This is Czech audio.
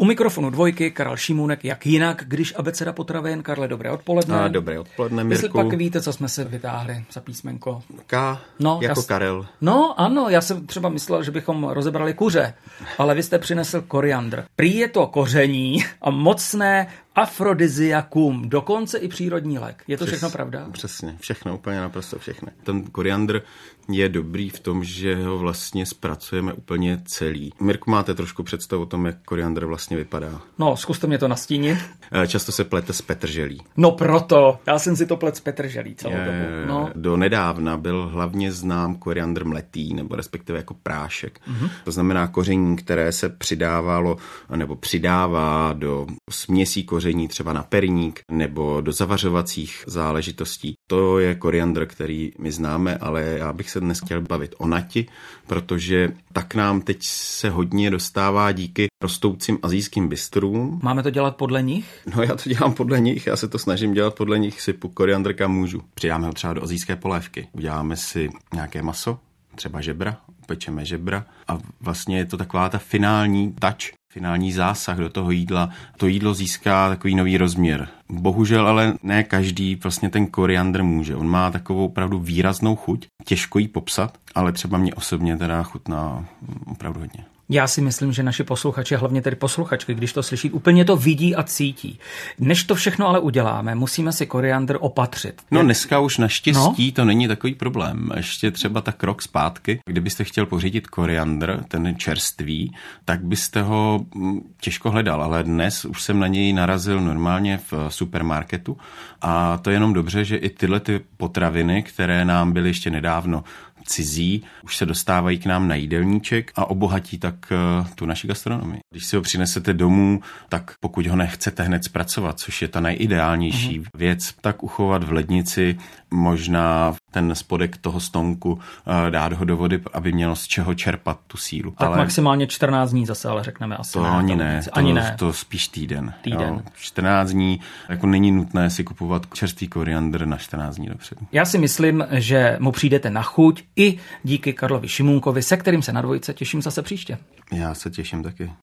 U mikrofonu dvojky Karel Šimůnek, jak jinak, když abeceda potravin. Karle, dobré odpoledne. A dobré odpoledne, Mirku. Jestli pak víte, co jsme se vytáhli za písmenko. K, no, jako jas... Karel. No, ano, já jsem třeba myslel, že bychom rozebrali kuře, ale vy jste přinesl koriandr. Prý je to koření a mocné afrodiziakum, dokonce i přírodní lék. Je to Přes, všechno pravda? Přesně, všechno, úplně naprosto všechno. Ten koriandr je dobrý v tom, že ho vlastně zpracujeme úplně celý. Mirku, máte trošku představu o tom, jak koriandr vlastně vypadá? No, zkuste mě to nastínit. Eh, často se plete s petrželí. No proto, já jsem si to plet s petrželí celou je, dobu. No. Do nedávna byl hlavně znám koriandr mletý, nebo respektive jako prášek. Mm-hmm. To znamená koření, které se přidávalo nebo přidává do směsí koření třeba na perník nebo do zavařovacích záležitostí. To je koriandr, který my známe, ale já bych se dnes chtěl bavit o nati, protože tak nám teď se hodně dostává díky rostoucím azijským bistrům. Máme to dělat podle nich? No já to dělám podle nich, já se to snažím dělat podle nich, sypu koriandr kam můžu. Přidáme ho třeba do azijské polévky. Uděláme si nějaké maso, třeba žebra, upečeme žebra a vlastně je to taková ta finální touch, finální zásah do toho jídla. To jídlo získá takový nový rozměr. Bohužel ale ne každý vlastně ten koriandr může. On má takovou opravdu výraznou chuť, těžko ji popsat, ale třeba mě osobně teda chutná opravdu hodně. Já si myslím, že naši posluchači, hlavně tedy posluchačky, když to slyší, úplně to vidí a cítí. Než to všechno ale uděláme, musíme si koriandr opatřit. No dneska už naštěstí no? to není takový problém. Ještě třeba tak krok zpátky, kdybyste chtěl pořídit koriandr, ten čerstvý, tak byste ho mm, těžko hledal, ale dnes už jsem na něj narazil normálně v supermarketu a to je jenom dobře, že i tyhle ty potraviny, které nám byly ještě nedávno cizí, už se dostávají k nám na jídelníček a obohatí tak eh, tu naši gastronomii. Když si ho přinesete domů, tak pokud ho nechcete hned zpracovat, což je ta nejideálnější mm-hmm. věc, tak uchovat v lednici, možná ten spodek toho stonku eh, dát ho do vody, aby mělo z čeho čerpat tu sílu. Tak ale maximálně 14 dní zase, ale řekneme asi to ne. Ani ne, to, ani ne. To spíš týden. Týden. Jo. 14 dní, jako není nutné si kupovat čerstvý koriandr na 14 dní dopředu. Já si myslím, že mu přijdete na chuť i díky Karlovi Šimunkovi, se kterým se na dvojce těším zase příště. Já se těším taky.